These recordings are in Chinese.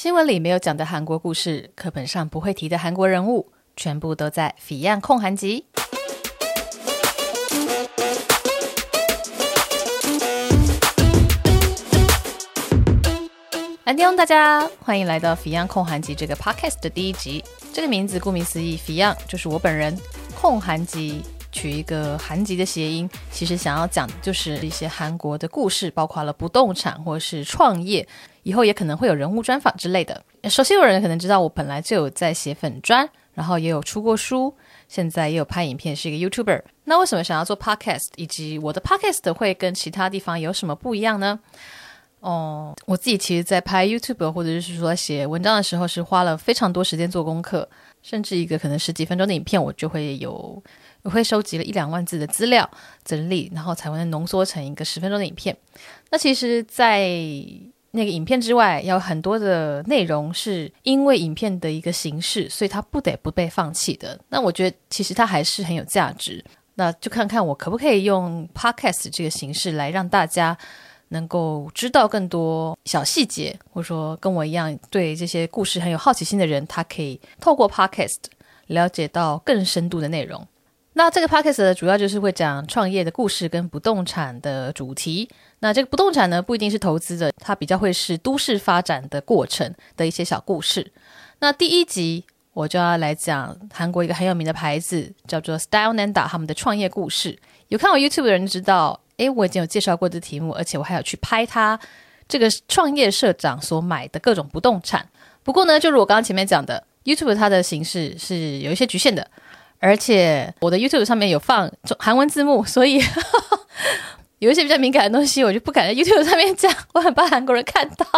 新闻里没有讲的韩国故事，课本上不会提的韩国人物，全部都在《Fion 焢韩集》。安妞，大家欢迎来到《Fion 焢韩集》这个 podcast 的第一集。这个名字顾名思义，Fion 就是我本人，控韩集取一个韩籍的谐音，其实想要讲的就是一些韩国的故事，包括了不动产或是创业。以后也可能会有人物专访之类的。熟悉的人可能知道，我本来就有在写粉专，然后也有出过书，现在也有拍影片，是一个 YouTuber。那为什么想要做 Podcast，以及我的 Podcast 会跟其他地方有什么不一样呢？哦，我自己其实，在拍 YouTube 或者是说写文章的时候，是花了非常多时间做功课，甚至一个可能十几分钟的影片，我就会有，我会收集了一两万字的资料整理，然后才会浓缩成一个十分钟的影片。那其实，在那个影片之外，有很多的内容是因为影片的一个形式，所以它不得不被放弃的。那我觉得其实它还是很有价值。那就看看我可不可以用 Podcast 这个形式来让大家能够知道更多小细节，或者说跟我一样对这些故事很有好奇心的人，他可以透过 Podcast 了解到更深度的内容。那这个 podcast 呢，主要就是会讲创业的故事跟不动产的主题。那这个不动产呢，不一定是投资的，它比较会是都市发展的过程的一些小故事。那第一集我就要来讲韩国一个很有名的牌子，叫做 Style Nanda 他们的创业故事。有看我 YouTube 的人知道，诶，我已经有介绍过这题目，而且我还有去拍他这个创业社长所买的各种不动产。不过呢，就如我刚刚前面讲的，YouTube 它的形式是有一些局限的。而且我的 YouTube 上面有放中韩文字幕，所以呵 呵有一些比较敏感的东西，我就不敢在 YouTube 上面讲，我很怕韩国人看到。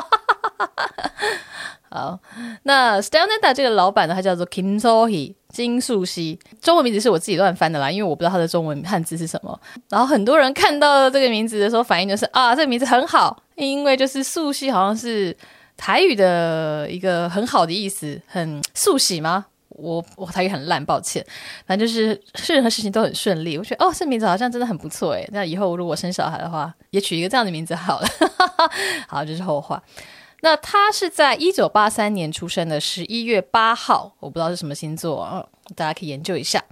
好，那 Style Nanda 这个老板呢，他叫做 Kim So-hee 金素熙，中文名字是我自己乱翻的啦，因为我不知道他的中文汉字是什么。然后很多人看到这个名字的时候，反应就是啊，这个名字很好，因为就是素熙好像是台语的一个很好的意思，很素喜吗？我我他也很烂，抱歉。反正就是任何事情都很顺利。我觉得哦，这名字好像真的很不错哎。那以后如果生小孩的话，也取一个这样的名字好了。好，这是后话。那他是在一九八三年出生的，十一月八号，我不知道是什么星座哦，大家可以研究一下。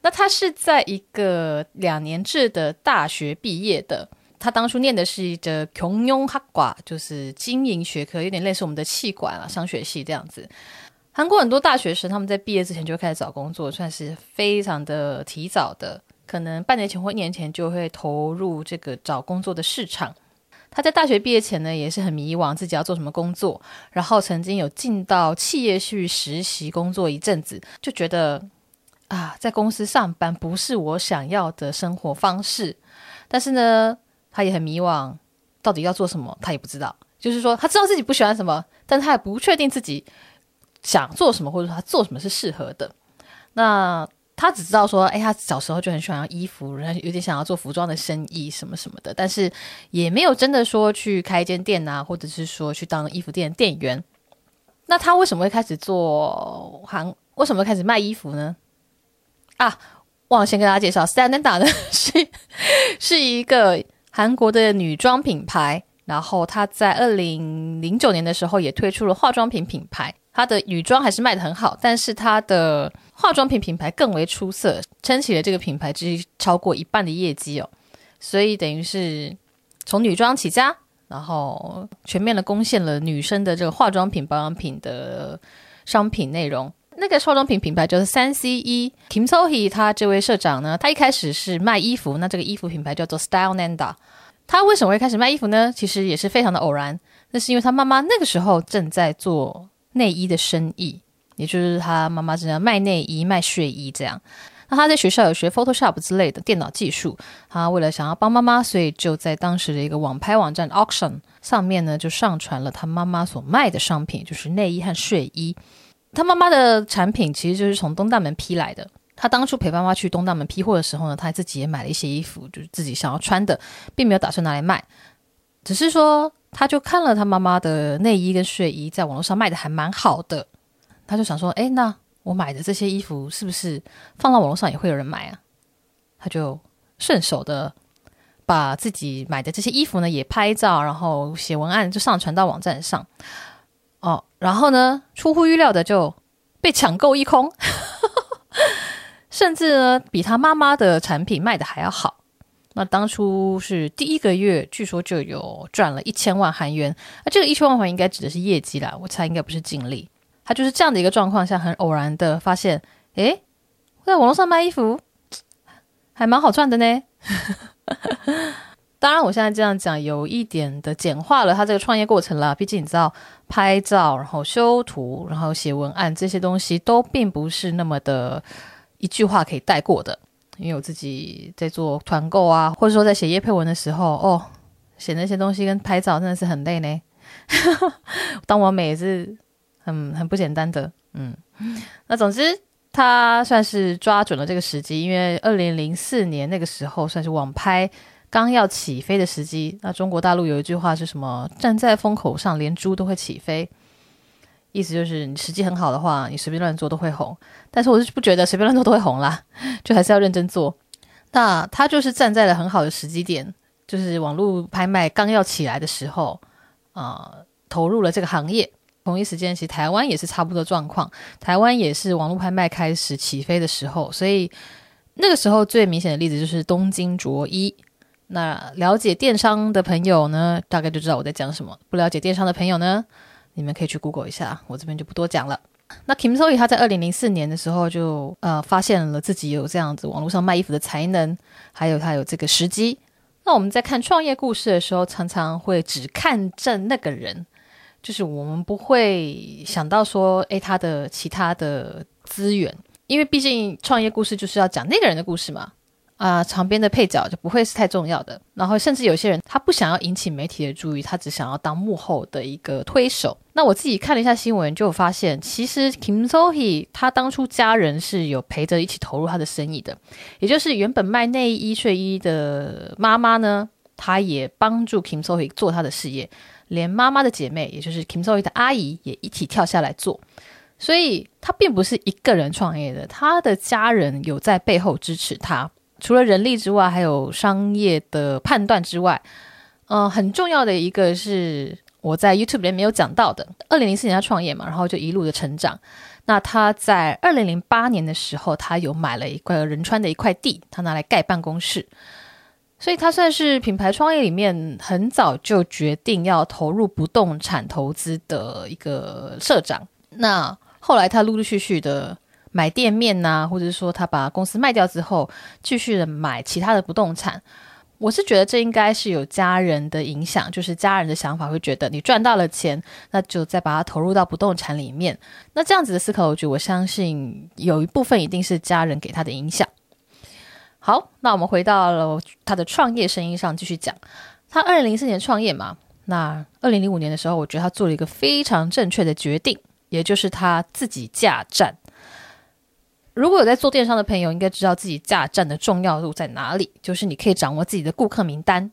那他是在一个两年制的大学毕业的。他当初念的是一个穷庸哈瓜，就是经营学科，有点类似我们的气管啊，商学系这样子。韩国很多大学生，他们在毕业之前就开始找工作，算是非常的提早的，可能半年前或一年前就会投入这个找工作的市场。他在大学毕业前呢，也是很迷惘自己要做什么工作，然后曾经有进到企业去实习工作一阵子，就觉得啊，在公司上班不是我想要的生活方式。但是呢，他也很迷惘，到底要做什么，他也不知道。就是说，他知道自己不喜欢什么，但他也不确定自己。想做什么，或者说他做什么是适合的。那他只知道说，哎，他小时候就很喜欢衣服，然后有点想要做服装的生意什么什么的，但是也没有真的说去开一间店啊，或者是说去当衣服店的店员。那他为什么会开始做韩？为什么开始卖衣服呢？啊，忘了先跟大家介绍，Style Nanda 呢 是是一个韩国的女装品牌，然后他在二零零九年的时候也推出了化妆品品牌。它的女装还是卖得很好，但是它的化妆品品牌更为出色，撑起了这个品牌之超过一半的业绩哦。所以等于是从女装起家，然后全面的攻陷了女生的这个化妆品、保养品的商品内容。那个化妆品品牌就是三 C E Kim So-hee，他这位社长呢，他一开始是卖衣服，那这个衣服品牌叫做 Style Nanda。他为什么会开始卖衣服呢？其实也是非常的偶然，那是因为他妈妈那个时候正在做。内衣的生意，也就是他妈妈正在卖内衣、卖睡衣这样。那他在学校有学 Photoshop 之类的电脑技术，他为了想要帮妈妈，所以就在当时的一个网拍网站 Auction 上面呢，就上传了他妈妈所卖的商品，就是内衣和睡衣。他妈妈的产品其实就是从东大门批来的。他当初陪妈妈去东大门批货的时候呢，他自己也买了一些衣服，就是自己想要穿的，并没有打算拿来卖，只是说。他就看了他妈妈的内衣跟睡衣在网络上卖的还蛮好的，他就想说：“哎，那我买的这些衣服是不是放到网络上也会有人买啊？”他就顺手的把自己买的这些衣服呢也拍照，然后写文案就上传到网站上。哦，然后呢，出乎预料的就被抢购一空，甚至呢，比他妈妈的产品卖的还要好。那当初是第一个月，据说就有赚了一千万韩元。那这个一千万韩元应该指的是业绩啦，我猜应该不是净利。他就是这样的一个状况下，很偶然的发现，诶，在网络上卖衣服还蛮好赚的呢。当然，我现在这样讲有一点的简化了他这个创业过程啦。毕竟你知道，拍照、然后修图、然后写文案这些东西，都并不是那么的一句话可以带过的。因为我自己在做团购啊，或者说在写业配文的时候，哦，写那些东西跟拍照真的是很累呢。当网美也是很很不简单的，嗯。那总之，他算是抓准了这个时机，因为二零零四年那个时候算是网拍刚要起飞的时机。那中国大陆有一句话是什么？站在风口上，连猪都会起飞。意思就是你时机很好的话，你随便乱做都会红。但是我是不觉得随便乱做都会红啦，就还是要认真做。那他就是站在了很好的时机点，就是网络拍卖刚要起来的时候，啊、投入了这个行业。同一时间，其实台湾也是差不多状况，台湾也是网络拍卖开始起飞的时候。所以那个时候最明显的例子就是东京卓一。那了解电商的朋友呢，大概就知道我在讲什么；不了解电商的朋友呢，你们可以去 Google 一下，我这边就不多讲了。那 Kim So-hee 他在二零零四年的时候就呃发现了自己有这样子网络上卖衣服的才能，还有他有这个时机。那我们在看创业故事的时候，常常会只看正那个人，就是我们不会想到说，诶，他的其他的资源，因为毕竟创业故事就是要讲那个人的故事嘛。啊、呃，旁边的配角就不会是太重要的。然后，甚至有些人他不想要引起媒体的注意，他只想要当幕后的一个推手。那我自己看了一下新闻，就发现，其实 Kim So-hee 他当初家人是有陪着一起投入他的生意的，也就是原本卖内衣睡衣的妈妈呢，她也帮助 Kim So-hee 做他的事业，连妈妈的姐妹，也就是 Kim So-hee 的阿姨，也一起跳下来做。所以，他并不是一个人创业的，他的家人有在背后支持他。除了人力之外，还有商业的判断之外，嗯、很重要的一个是我在 YouTube 里面没有讲到的。二零零四年他创业嘛，然后就一路的成长。那他在二零零八年的时候，他有买了一块仁川的一块地，他拿来盖办公室。所以他算是品牌创业里面很早就决定要投入不动产投资的一个社长。那后来他陆陆续续的。买店面呐、或者说他把公司卖掉之后，继续的买其他的不动产。我是觉得这应该是有家人的影响，就是家人的想法会觉得你赚到了钱，那就再把它投入到不动产里面。那这样子的思考，我觉得我相信有一部分一定是家人给他的影响。好，那我们回到了他的创业生意上继续讲。他二零零四年创业嘛，那二零零五年的时候，我觉得他做了一个非常正确的决定，也就是他自己架站。如果有在做电商的朋友，应该知道自己架站的重要度在哪里，就是你可以掌握自己的顾客名单。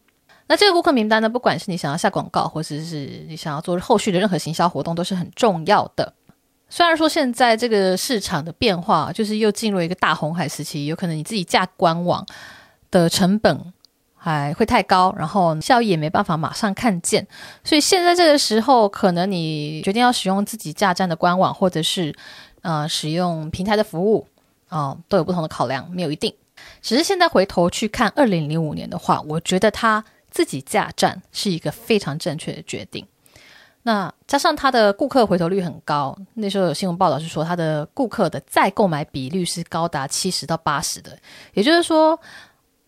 那这个顾客名单呢，不管是你想要下广告，或者是你想要做后续的任何行销活动，都是很重要的。虽然说现在这个市场的变化，就是又进入一个大红海时期，有可能你自己架官网的成本还会太高，然后效益也没办法马上看见。所以现在这个时候，可能你决定要使用自己架站的官网，或者是。呃，使用平台的服务，啊、都有不同的考量，没有一定。只是现在回头去看二零零五年的话，我觉得他自己架站是一个非常正确的决定。那加上他的顾客回头率很高，那时候有新闻报道是说他的顾客的再购买比率是高达七十到八十的，也就是说，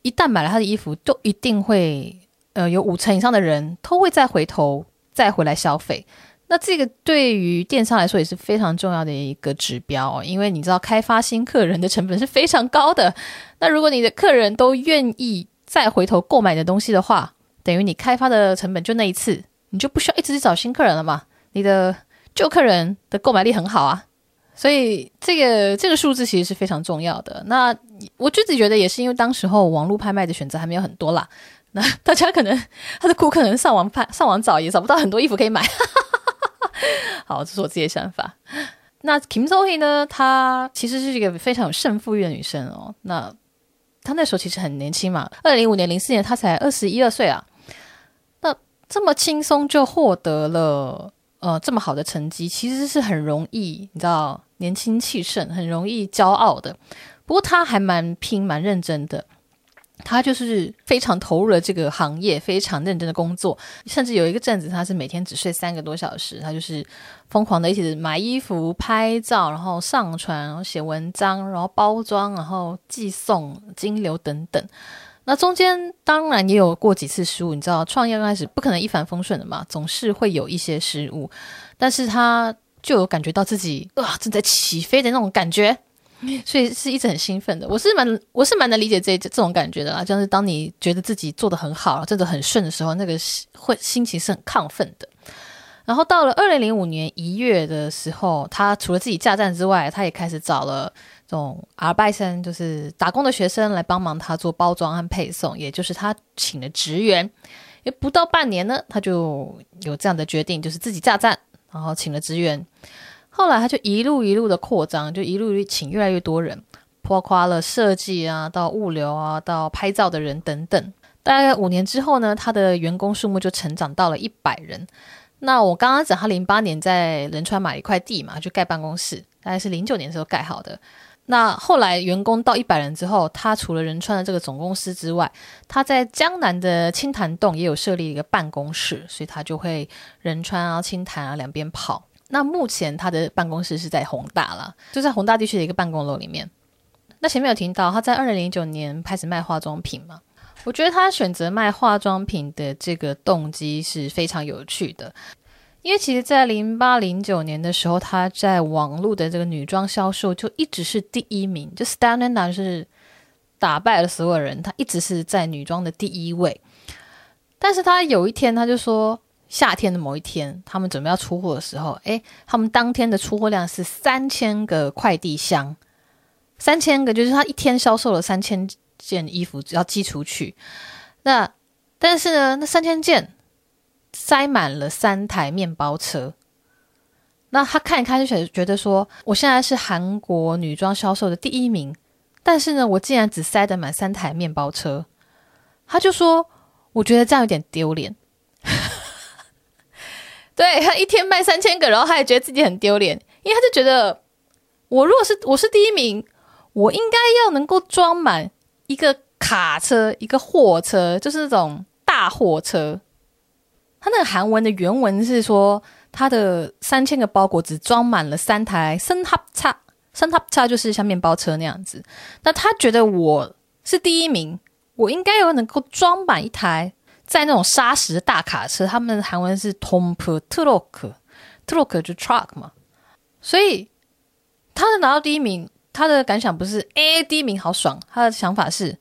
一旦买了他的衣服，都一定会呃有五成以上的人都会再回头再回来消费。那这个对于电商来说也是非常重要的一个指标，因为你知道开发新客人的成本是非常高的。那如果你的客人都愿意再回头购买你的东西的话，等于你开发的成本就那一次，你就不需要一直去找新客人了嘛。你的旧客人的购买力很好啊，所以这个这个数字其实是非常重要的。那我自己觉得也是因为当时候网络拍卖的选择还没有很多啦，那大家可能他的顾客可能上网拍上网找也找不到很多衣服可以买。好，这是我自己的想法。那 Kim So-hee 呢？她其实是一个非常有胜负欲的女生哦。那她那时候其实很年轻嘛，二零零五年、零四年，她才二十一二岁啊。那这么轻松就获得了呃这么好的成绩，其实是很容易，你知道，年轻气盛，很容易骄傲的。不过她还蛮拼，蛮认真的。他就是非常投入了这个行业，非常认真的工作，甚至有一个阵子，他是每天只睡三个多小时。他就是疯狂的一起买衣服、拍照，然后上传，然后写文章，然后包装，然后寄送、金流等等。那中间当然也有过几次失误，你知道，创业刚开始不可能一帆风顺的嘛，总是会有一些失误。但是他就有感觉到自己啊正在起飞的那种感觉。所以是一直很兴奋的，我是蛮我是蛮能理解这这种感觉的啦，就是当你觉得自己做得很好，真的很顺的时候，那个心会心情是很亢奋的。然后到了二零零五年一月的时候，他除了自己架站之外，他也开始找了这种阿尔拜生，就是打工的学生来帮忙他做包装和配送，也就是他请了职员。也不到半年呢，他就有这样的决定，就是自己架站，然后请了职员。后来他就一路一路的扩张，就一路请越来越多人，包括了设计啊，到物流啊，到拍照的人等等。大概五年之后呢，他的员工数目就成长到了一百人。那我刚刚讲他零八年在仁川买一块地嘛，就盖办公室，大概是零九年的时候盖好的。那后来员工到一百人之后，他除了仁川的这个总公司之外，他在江南的青潭洞也有设立一个办公室，所以他就会仁川啊、青潭啊两边跑。那目前他的办公室是在宏大了，就在宏大地区的一个办公楼里面。那前面有提到他在二零零九年开始卖化妆品嘛？我觉得他选择卖化妆品的这个动机是非常有趣的，因为其实，在零八零九年的时候，他在网络的这个女装销售就一直是第一名，就 Styleneta 是打败了所有人，他一直是在女装的第一位。但是他有一天他就说。夏天的某一天，他们准备要出货的时候，诶，他们当天的出货量是三千个快递箱，三千个就是他一天销售了三千件衣服要寄出去。那但是呢，那三千件塞满了三台面包车。那他看一看就觉得说，我现在是韩国女装销售的第一名，但是呢，我竟然只塞得满三台面包车。他就说，我觉得这样有点丢脸。对，他一天卖三千个，然后他也觉得自己很丢脸，因为他就觉得，我如果是我是第一名，我应该要能够装满一个卡车、一个货车，就是那种大货车。他那个韩文的原文是说，他的三千个包裹只装满了三台森哈叉，森哈叉就是像面包车那样子。那他觉得我是第一名，我应该要能够装满一台。在那种砂石大卡车，他们的韩文是 Tomp Truck，Truck 就 truck 嘛，所以他能拿到第一名，他的感想不是哎，第一名好爽，他的想法是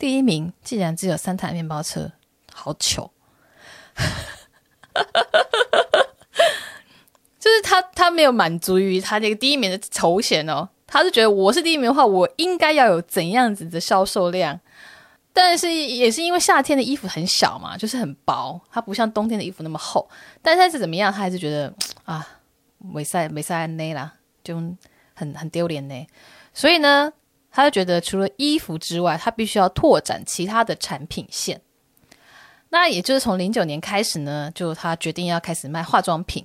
第一名竟然只有三台面包车，好糗，就是他他没有满足于他那个第一名的头衔哦，他是觉得我是第一名的话，我应该要有怎样子的销售量。但是也是因为夏天的衣服很小嘛，就是很薄，它不像冬天的衣服那么厚。但是怎么样，他还是觉得啊，没赛没赛内啦，就很很丢脸呢。所以呢，他就觉得除了衣服之外，他必须要拓展其他的产品线。那也就是从零九年开始呢，就他决定要开始卖化妆品。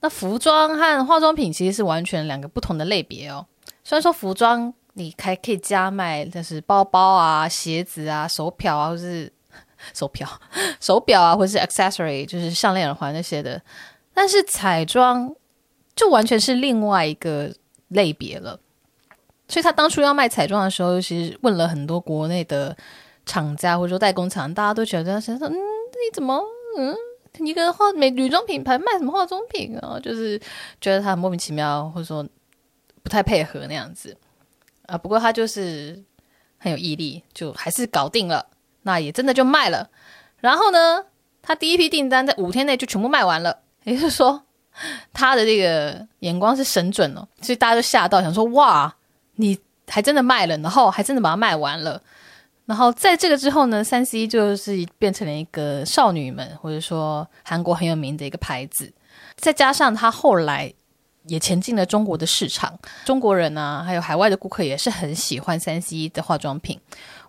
那服装和化妆品其实是完全两个不同的类别哦。虽然说服装。你还可以加卖，就是包包啊、鞋子啊、手表啊，或是 手表、手表啊，或是 accessory，就是项链、耳环那些的。但是彩妆就完全是另外一个类别了。所以他当初要卖彩妆的时候，其实问了很多国内的厂家或者说代工厂，大家都觉得说：“嗯，你怎么嗯，一个化美女装品牌卖什么化妆品啊？”就是觉得他很莫名其妙，或者说不太配合那样子。啊，不过他就是很有毅力，就还是搞定了，那也真的就卖了。然后呢，他第一批订单在五天内就全部卖完了，也就是说，他的这个眼光是神准哦，所以大家都吓到，想说哇，你还真的卖了，然后还真的把它卖完了。然后在这个之后呢三 C 就是变成了一个少女们或者说韩国很有名的一个牌子，再加上他后来。也前进了中国的市场。中国人啊，还有海外的顾客也是很喜欢三 C 的化妆品。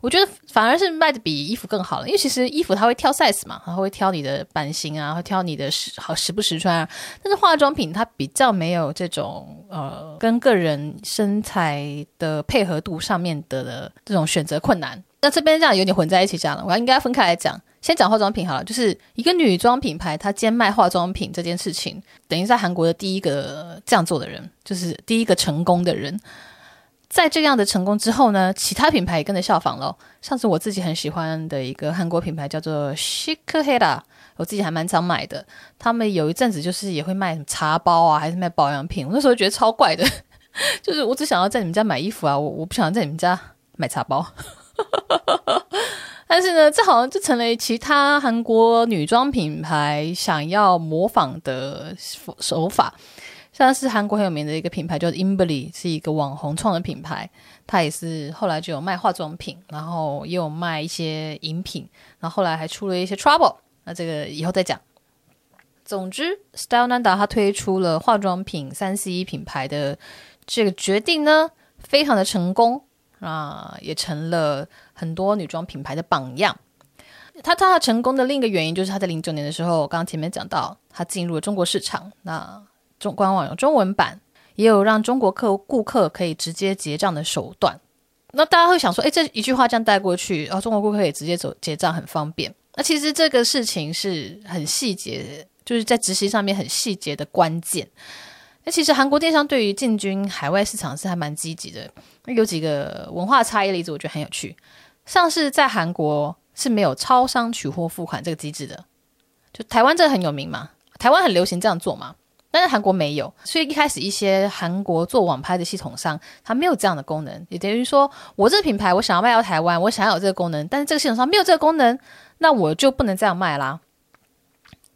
我觉得反而是卖的比衣服更好了，因为其实衣服它会挑 size 嘛，它会挑你的版型啊，会挑你的时好时不时穿啊。但是化妆品它比较没有这种呃，跟个人身材的配合度上面的，这种选择困难。那这边这样有点混在一起讲了，我应该分开来讲。先讲化妆品好了，就是一个女装品牌，它兼卖化妆品这件事情，等于在韩国的第一个这样做的人，就是第一个成功的人。在这样的成功之后呢，其他品牌也跟着效仿了。上次我自己很喜欢的一个韩国品牌叫做 Shikhera，我自己还蛮常买的。他们有一阵子就是也会卖什么茶包啊，还是卖保养品。我那时候觉得超怪的，就是我只想要在你们家买衣服啊，我我不想要在你们家买茶包。但是呢，这好像就成了其他韩国女装品牌想要模仿的手法。像是韩国很有名的一个品牌，叫 Inbly，是一个网红创的品牌。它也是后来就有卖化妆品，然后也有卖一些饮品，然后后来还出了一些 Trouble。那这个以后再讲。总之，Style Nanda 它推出了化妆品三 C 品牌的这个决定呢，非常的成功啊，也成了很多女装品牌的榜样。它它成功的另一个原因就是它在零九年的时候，我刚刚前面讲到，它进入了中国市场。那中官网有中文版，也有让中国客顾客可以直接结账的手段。那大家会想说，诶，这一句话这样带过去，然后中国顾客也直接走结账，很方便。那其实这个事情是很细节，就是在执行上面很细节的关键。那其实韩国电商对于进军海外市场是还蛮积极的。那有几个文化差异的例子，我觉得很有趣。像是在韩国是没有超商取货付款这个机制的，就台湾这个很有名嘛，台湾很流行这样做嘛。但是韩国没有，所以一开始一些韩国做网拍的系统商，它没有这样的功能，也等于说我这个品牌我想要卖到台湾，我想要有这个功能，但是这个系统商没有这个功能，那我就不能这样卖啦。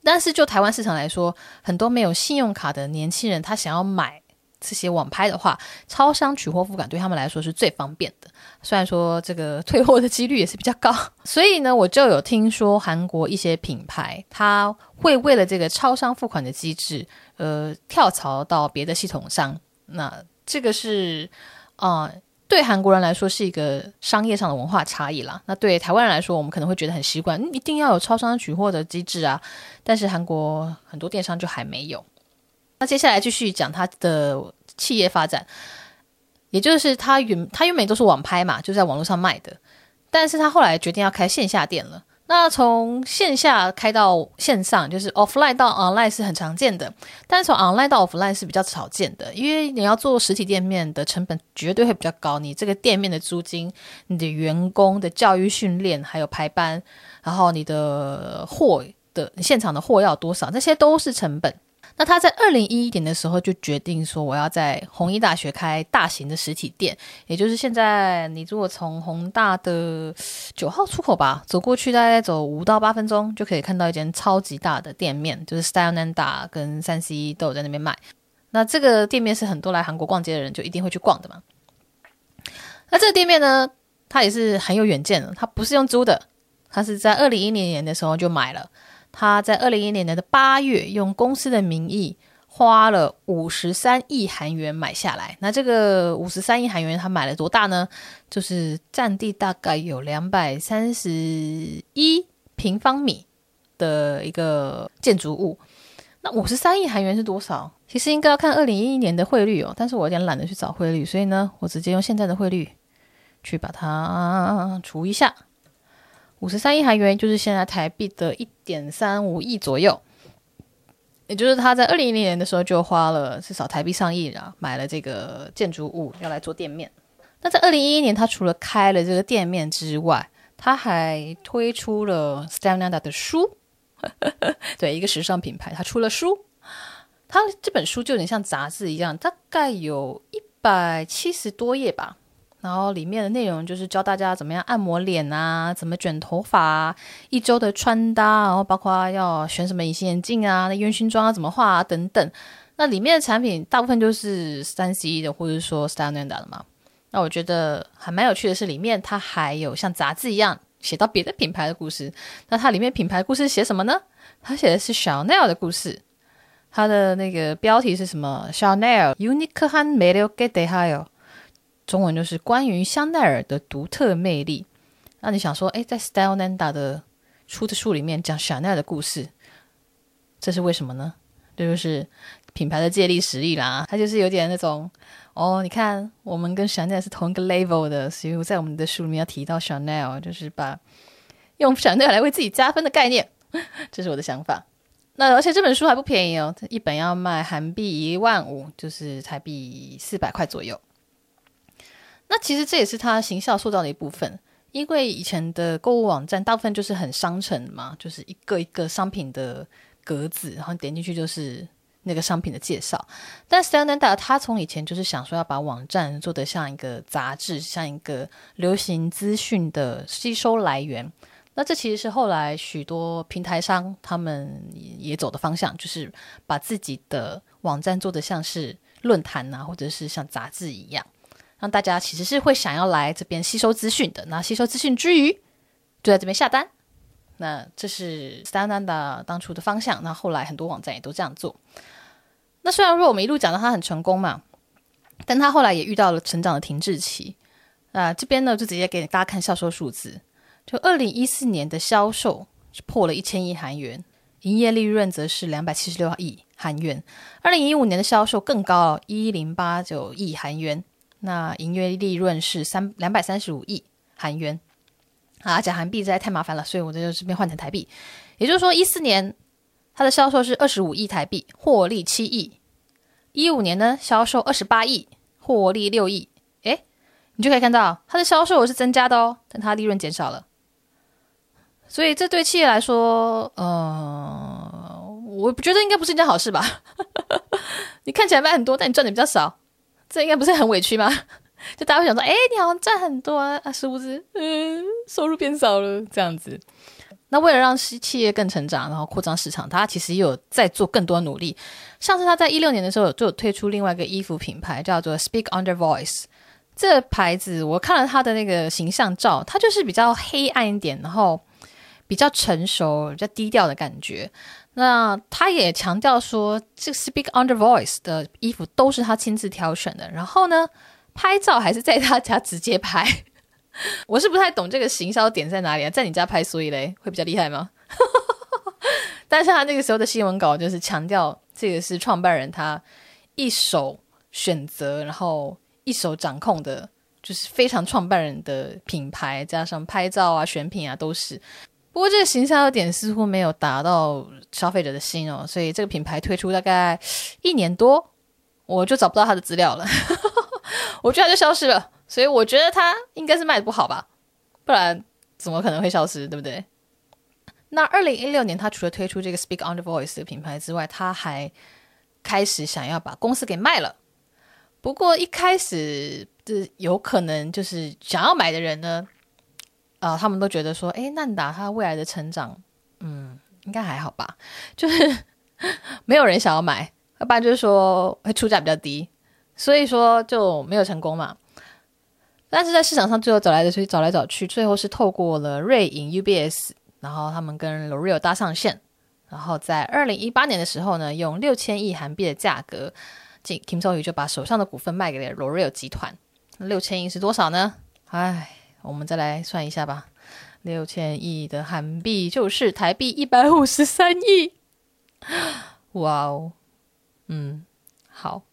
但是就台湾市场来说，很多没有信用卡的年轻人，他想要买。这些网拍的话，超商取货付款对他们来说是最方便的。虽然说这个退货的几率也是比较高，所以呢，我就有听说韩国一些品牌，他会为了这个超商付款的机制，呃，跳槽到别的系统上。那这个是啊、对韩国人来说是一个商业上的文化差异啦。那对台湾人来说，我们可能会觉得很习惯，一定要有超商取货的机制啊。但是韩国很多电商就还没有。那接下来继续讲他的企业发展，也就是他原他原本都是网拍嘛，就在网络上卖的，但是他后来决定要开线下店了。那从线下开到线上，就是 offline 到 online 是很常见的，但是从 online 到 offline 是比较少见的，因为你要做实体店面的成本绝对会比较高，你这个店面的租金、你的员工的教育训练，还有排班，然后你的货的你现场的货要多少，这些都是成本。那他在二零一一年的时候就决定说，我要在弘益大学开大型的实体店，也就是现在你如果从弘大的九号出口吧走过去，大概走五到八分钟就可以看到一间超级大的店面，就是 Style Nanda 跟三 C 都有在那边卖。那这个店面是很多来韩国逛街的人就一定会去逛的嘛。那这个店面呢，它也是很有远见的，它不是用租的，它是在二零一零年的时候就买了。他在二零一零年的八月，用公司的名义花了五十三亿韩元买下来。那这个五十三亿韩元，他买了多大呢？就是占地大概有两百三十一平方米的一个建筑物。那五十三亿韩元是多少？其实应该要看二零一一年的汇率哦，但是我有点懒得去找汇率，所以呢，我直接用现在的汇率去把它除一下。五十三亿韩元就是现在台币的一点三五亿左右，也就是他在二零一零年的时候就花了至少台币上亿啊，买了这个建筑物要来做店面。那在二零一一年，他除了开了这个店面之外，他还推出了 Stananda 的书，对，一个时尚品牌，他出了书，他这本书就有点像杂志一样，大概有一百七十多页吧。然后里面的内容就是教大家怎么样按摩脸啊，怎么卷头发啊，一周的穿搭，然后包括要选什么隐形眼镜啊，那烟熏妆要怎么画啊等等。那里面的产品大部分就是三 C 的，或者说 Standard 的嘛。那我觉得还蛮有趣的是，里面它还有像杂志一样写到别的品牌的故事。那它里面品牌故事写什么呢？它写的是 Chanel 的故事。它的那个标题是什么？Chanel Unique 和 m e d i o c r e 中文就是关于香奈儿的独特魅力。那你想说，哎，在 Stylenanda 的出的书里面讲香奈儿的故事，这是为什么呢？这就是品牌的借力使力啦。它就是有点那种，哦，你看我们跟香奈儿是同一个 level 的，所以我在我们的书里面要提到香奈儿，就是把用香奈儿来为自己加分的概念。这是我的想法。那而且这本书还不便宜哦，一本要卖韩币一万五，就是台币四百块左右。那其实这也是他形象塑造的一部分，因为以前的购物网站大部分就是很商城嘛，就是一个一个商品的格子，然后点进去就是那个商品的介绍。但 Stylenanda 他从以前就是想说要把网站做得像一个杂志，像一个流行资讯的吸收来源。那这其实是后来许多平台商他们也走的方向，就是把自己的网站做得像是论坛啊，或者是像杂志一样，让大家其实是会想要来这边吸收资讯的。那吸收资讯之余，就在这边下单。那这是 Stylenanda 当初的方向。那后来很多网站也都这样做。那虽然说我们一路讲到他很成功嘛，但他后来也遇到了成长的停滞期。那这边呢，就直接给大家看销售数字。就二零一四年的销售破了一千亿韩元，营业利润则是两百七十六亿韩元。二零一五年的销售更高，一零八九亿韩元，那营业利润是三两百三十五亿韩元。啊，讲韩币实在太麻烦了，所以我这就这边换成台币。也就是说，一四年它的销售是二十五亿台币，获利七亿；一五年呢，销售二十八亿，获利六亿。诶，你就可以看到它的销售额是增加的哦，但它利润减少了。所以这对企业来说，呃，我觉得应该不是一件好事吧？你看起来卖很多，但你赚的比较少，这应该不是很委屈吗？就大家会想说，哎，你好像赚很多啊，殊不知，嗯，收入变少了这样子。那为了让企企业更成长，然后扩张市场，他其实也有在做更多努力。上次他在一六年的时候，就有推出另外一个衣服品牌，叫做 Speak Under Voice。这牌子我看了他的那个形象照，它就是比较黑暗一点，然后。比较成熟、比较低调的感觉。那他也强调说，这个 Speak Under Voice 的衣服都是他亲自挑选的。然后呢，拍照还是在他家直接拍。我是不太懂这个行销点在哪里啊？在你家拍，所以嘞会比较厉害吗？但是他那个时候的新闻稿就是强调，这个是创办人他一手选择，然后一手掌控的，就是非常创办人的品牌，加上拍照啊、选品啊都是。不过这个行销点似乎没有达到消费者的心哦，所以这个品牌推出大概一年多，我就找不到它的资料了，我觉得它就消失了。所以我觉得它应该是卖的不好吧，不然怎么可能会消失，对不对？那二零一六年，他除了推出这个 Speak Under Voice 的品牌之外，他还开始想要把公司给卖了。不过一开始的有可能就是想要买的人呢。啊、他们都觉得说，哎，难达他未来的成长，嗯，应该还好吧？就是 没有人想要买，要不然就是说会出价比较低，所以说就没有成功嘛。但是在市场上最后找来的，所以找来找去，最后是透过了瑞银 UBS，然后他们跟 L'Oreal 搭上线，然后在二零一八年的时候呢，用六千亿韩币的价格，金 Kim So-eui 就把手上的股份卖给了 L'Oreal 集团。六千亿是多少呢？唉。我们再来算一下吧，六千亿的韩币就是台币一百五十三亿，哇哦，嗯，好。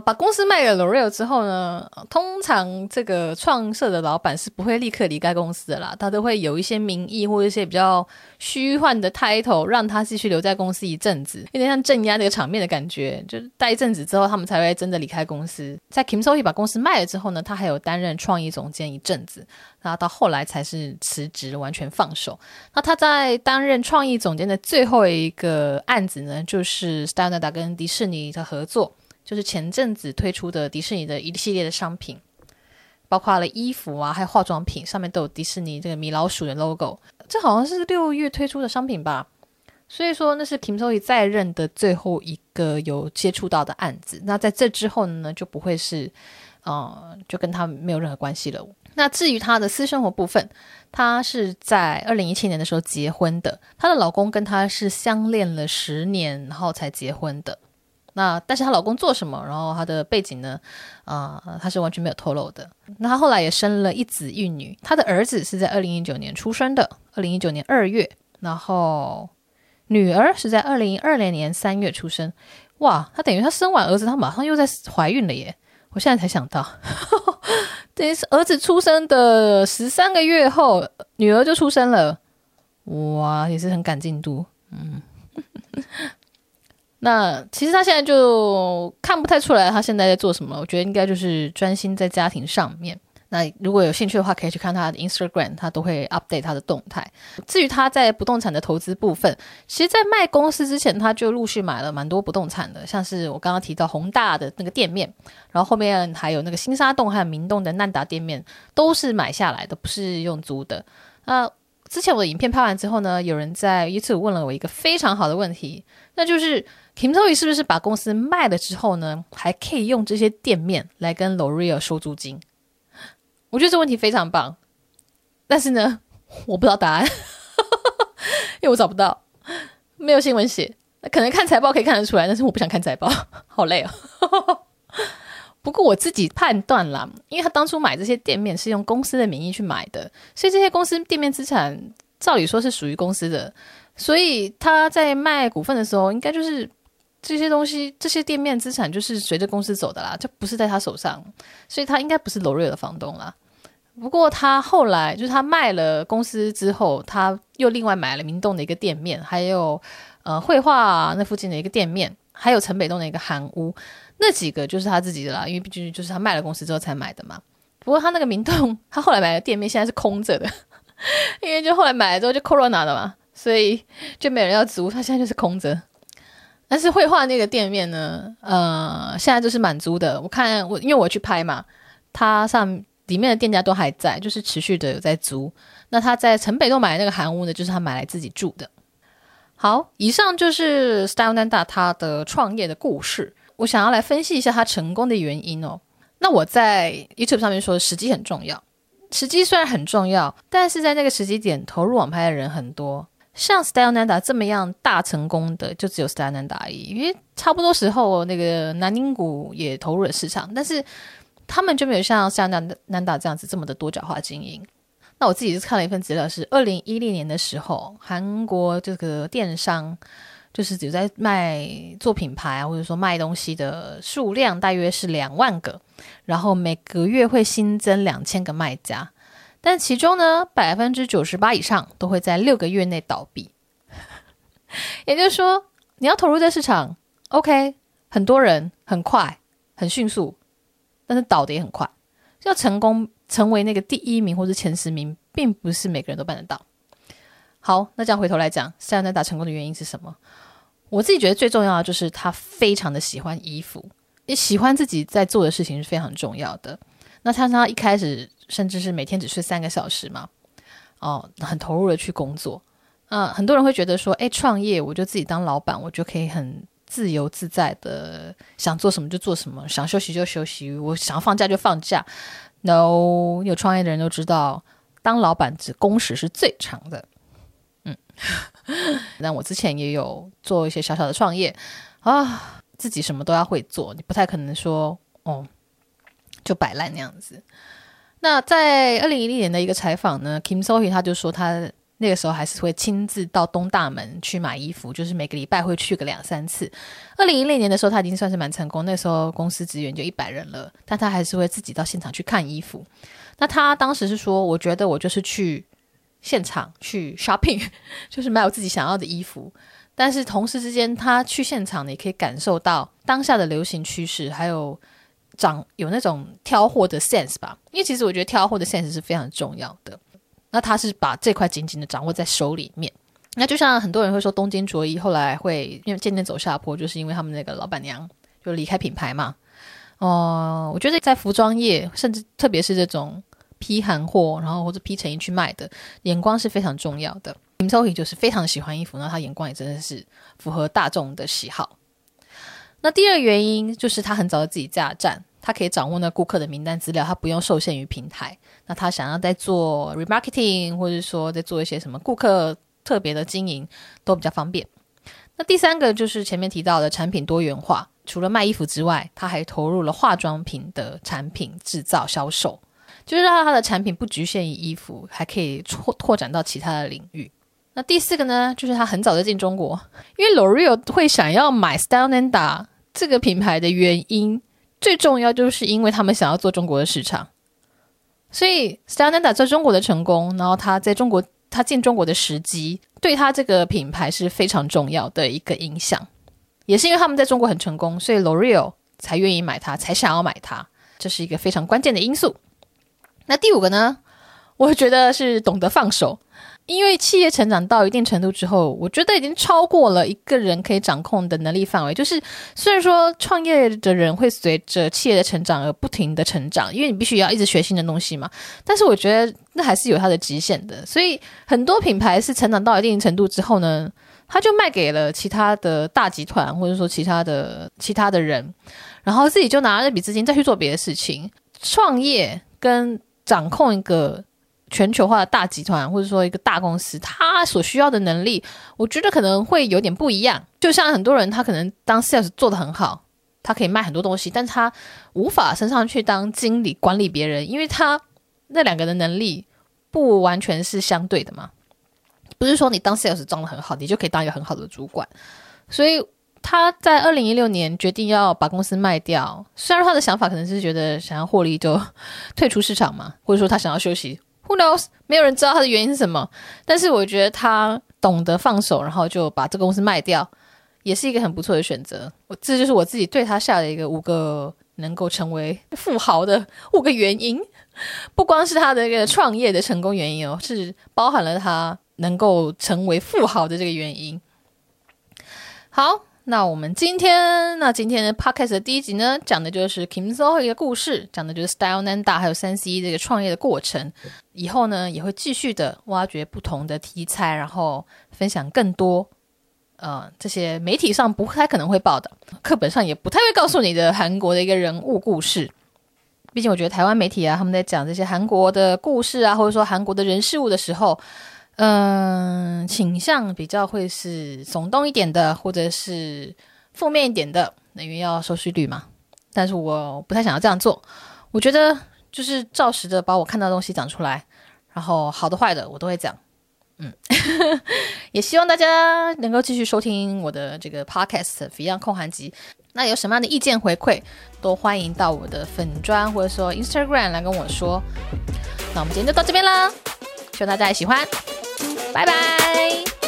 把公司卖给 L'Oreal 之后呢，通常这个创设的老板是不会立刻离开公司的啦，他都会有一些名义或一些比较虚幻的 title，让他继续留在公司一阵子，有点像镇压这个场面的感觉。就待一阵子之后，他们才会真的离开公司。在 Kim So-eui 把公司卖了之后呢，他还有担任创意总监一阵子，然后到后来才是辞职，完全放手。那他在担任创意总监的最后一个案子呢，就是 Stylenanda 跟迪士尼的合作。就是前阵子推出的迪士尼的一系列的商品，包括了衣服啊，还有化妆品，上面都有迪士尼这个米老鼠的 logo。这好像是六月推出的商品吧？所以说那是 Kim Soo 在任的最后一个有接触到的案子。那在这之后呢，就不会是，呃，就跟他没有任何关系了。那至于她的私生活部分，她是在二零一七年的时候结婚的，她的老公跟她是相恋了十年，然后才结婚的。那但是她老公做什么，然后她的背景呢？啊、她是完全没有透露的。那她后来也生了一子一女，她的儿子是在二零一九年出生的，二零一九年二月，然后女儿是在二零二零年三月出生。哇，她等于她生完儿子，她马上又在怀孕了耶！我现在才想到。等于是儿子出生的十三个月后，女儿就出生了，哇，也是很赶进度，嗯。那其实他现在就看不太出来，他现在在做什么。我觉得应该就是专心在家庭上面。那如果有兴趣的话，可以去看他的 Instagram，他都会 update 他的动态。至于他在不动产的投资部分，其实，在卖公司之前，他就陆续买了蛮多不动产的，像是我刚刚提到宏大的那个店面，然后后面还有那个新沙洞和明洞的难达店面，都是买下来的，不是用租的。那之前我的影片拍完之后呢，有人在 YouTube 问了我一个非常好的问题，那就是 Kim So-hee 是不是把公司卖了之后呢，还可以用这些店面来跟 L'Oreal 收租金？我觉得这问题非常棒，但是呢，我不知道答案，因为我找不到，没有新闻写。可能看财报可以看得出来，但是我不想看财报，好累哦。不过我自己判断啦，因为他当初买这些店面是用公司的名义去买的，所以这些公司店面资产照理说是属于公司的，所以他在卖股份的时候，应该就是这些东西，这些店面资产就是随着公司走的啦，就不是在他手上，所以他应该不是罗瑞的房东啦。不过他后来就是他卖了公司之后，他又另外买了明洞的一个店面，还有呃绘画那附近的一个店面，还有城北洞的一个韩屋，那几个就是他自己的啦，因为毕竟就是他卖了公司之后才买的嘛。不过他那个明洞，他后来买的店面现在是空着的，因为就后来买了之后就 Corona 了嘛，所以就没人要租，他现在就是空着。但是绘画那个店面呢，呃，现在就是满租的。我看我因为我去拍嘛，他上。里面的店家都还在，就是持续的有在租。那他在城北洞买的那个韩屋呢，就是他买来自己住的。好，以上就是 Style Nanda 他的创业的故事。我想要来分析一下他成功的原因哦。那我在 YouTube 上面说，时机很重要。时机虽然很重要，但是在那个时机点投入网拍的人很多。像 Style Nanda 这么样大成功的，就只有 Style Nanda 而已。因为差不多时候，那个南宁谷也投入了市场，但是。他们就没有像像南南达这样子这么的多角化经营。那我自己是看了一份资料，是二零一零年的时候，韩国这个电商就是有在卖做品牌啊，或者说卖东西的数量大约是两万个，然后每个月会新增两千个卖家，但其中呢，百分之九十八以上都会在六个月内倒闭。也就是说，你要投入在市场，OK，很多人很快很迅速。但是倒的也很快，要成功成为那个第一名或者前十名，并不是每个人都办得到。好，那这样回头来讲，Style Nanda 成功的原因是什么？我自己觉得最重要的就是他非常的喜欢衣服，也喜欢自己在做的事情是非常重要的。那他他一开始甚至是每天只睡三个小时嘛，哦，很投入的去工作。嗯、呃，很多人会觉得说，哎，创业我就自己当老板，我就可以很。自由自在的，想做什么就做什么，想休息就休息，我想放假就放假。No，有创业的人都知道，当老板只工时是最长的。但我之前也有做一些小小的创业啊，自己什么都要会做，你不太可能说哦就摆烂那样子。那在二零一零年的一个采访呢，Kim So-hee 他就说他。那个时候还是会亲自到东大门去买衣服，就是每个礼拜会去个两三次。二零一零年的时候，他已经算是蛮成功。那时候公司职员就一百人了，但他还是会自己到现场去看衣服。那他当时是说：“我觉得我就是去现场去 shopping，就是买我自己想要的衣服。但是同时之间，他去现场，你可以感受到当下的流行趋势，还有长有那种挑货的 sense 吧。因为其实我觉得挑货的 sense 是非常重要的。”那他是把这块紧紧的掌握在手里面。那就像很多人会说，东京着衣后来会因为渐渐走下坡，就是因为他们那个老板娘就离开品牌嘛。哦、我觉得在服装业，甚至特别是这种批韩货，然后或者批成衣去卖的，眼光是非常重要的。Kim So-hee 就是非常喜欢衣服，那他眼光也真的是符合大众的喜好。那第二个原因就是他很早就自己架站。他可以掌握那顾客的名单资料，他不用受限于平台。那他想要在做 remarketing，或者说在做一些什么顾客特别的经营，都比较方便。那第三个就是前面提到的产品多元化，除了卖衣服之外，他还投入了化妆品的产品制造销售，就是让他的产品不局限于衣服，还可以拓拓展到其他的领域。那第四个呢，就是他很早就进中国，因为 L'Oreal 会想要买 Stylenanda 这个品牌的原因，最重要就是因为他们想要做中国的市场，所以 Stylenanda 在中国的成功，然后他在中国他进中国的时机，对他这个品牌是非常重要的一个影响，也是因为他们在中国很成功，所以 L'Oreal 才愿意买它，才想要买它，这是一个非常关键的因素。那第五个呢，我觉得是懂得放手。因为企业成长到一定程度之后，我觉得已经超过了一个人可以掌控的能力范围。就是虽然说创业的人会随着企业的成长而不停的成长，因为你必须要一直学新的东西嘛。但是我觉得那还是有它的极限的。所以很多品牌是成长到一定程度之后呢，他就卖给了其他的大集团，或者说其他的其他的人，然后自己就拿了那笔资金再去做别的事情。创业跟掌控一个。全球化的大集团，或者说一个大公司，他所需要的能力，我觉得可能会有点不一样。就像很多人，他可能当 sales 做得很好，他可以卖很多东西，但他无法升上去当经理管理别人，因为他那两个的能力不完全是相对的嘛。不是说你当 sales 装得很好，你就可以当一个很好的主管。所以他在二零一六年决定要把公司卖掉，虽然他的想法可能是觉得想要获利就退出市场嘛，或者说他想要休息。Who knows？没有人知道他的原因是什么。但是我觉得他懂得放手，然后就把这个公司卖掉，也是一个很不错的选择。我这就是我自己对他下的一个五个能够成为富豪的五个原因。不光是他的一个创业的成功原因哦，是包含了他能够成为富豪的这个原因。好。那我们今天，那今天的 podcast 的第一集呢，讲的就是 Kim So 一个故事，讲的就是 Stylenanda 还有三 C 这个创业的过程。以后呢，也会继续的挖掘不同的题材，然后分享更多，呃，这些媒体上不太可能会报的，课本上也不太会告诉你的韩国的一个人物故事。毕竟我觉得台湾媒体啊，他们在讲这些韩国的故事啊，或者说韩国的人事物的时候。嗯，倾向比较会是耸动一点的，或者是负面一点的，因为要收视率嘛。但是我不太想要这样做，我觉得就是照实的把我看到的东西讲出来，然后好的坏的我都会讲。嗯，也希望大家能够继续收听我的这个 podcast《Fion 焢韩集》。那有什么样的意见回馈，都欢迎到我的粉砖或者说 Instagram 来跟我说。那我们今天就到这边啦，希望大家喜欢。拜拜。